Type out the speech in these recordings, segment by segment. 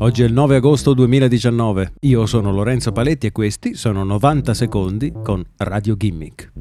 Oggi è il 9 agosto 2019. Io sono Lorenzo Paletti e questi sono 90 secondi con Radio Gimmick.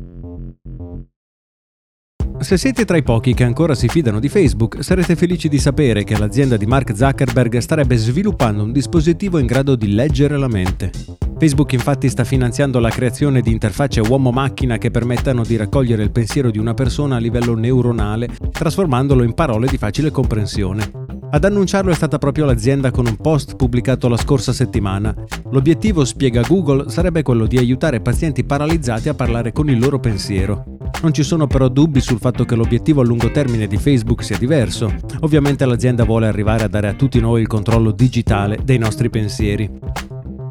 Se siete tra i pochi che ancora si fidano di Facebook, sarete felici di sapere che l'azienda di Mark Zuckerberg starebbe sviluppando un dispositivo in grado di leggere la mente. Facebook infatti sta finanziando la creazione di interfacce uomo-macchina che permettano di raccogliere il pensiero di una persona a livello neuronale, trasformandolo in parole di facile comprensione. Ad annunciarlo è stata proprio l'azienda con un post pubblicato la scorsa settimana. L'obiettivo, spiega Google, sarebbe quello di aiutare pazienti paralizzati a parlare con il loro pensiero. Non ci sono però dubbi sul fatto che l'obiettivo a lungo termine di Facebook sia diverso. Ovviamente l'azienda vuole arrivare a dare a tutti noi il controllo digitale dei nostri pensieri.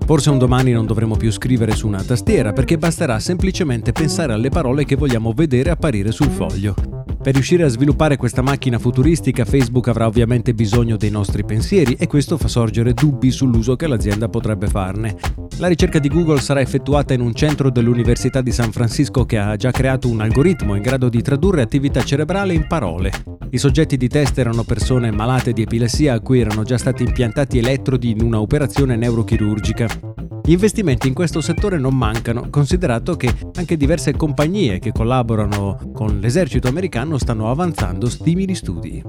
Forse un domani non dovremo più scrivere su una tastiera perché basterà semplicemente pensare alle parole che vogliamo vedere apparire sul foglio. Per riuscire a sviluppare questa macchina futuristica Facebook avrà ovviamente bisogno dei nostri pensieri e questo fa sorgere dubbi sull'uso che l'azienda potrebbe farne. La ricerca di Google sarà effettuata in un centro dell'Università di San Francisco che ha già creato un algoritmo in grado di tradurre attività cerebrale in parole. I soggetti di test erano persone malate di epilessia a cui erano già stati impiantati elettrodi in una operazione neurochirurgica. Gli investimenti in questo settore non mancano, considerato che anche diverse compagnie che collaborano con l'esercito americano stanno avanzando simili studi.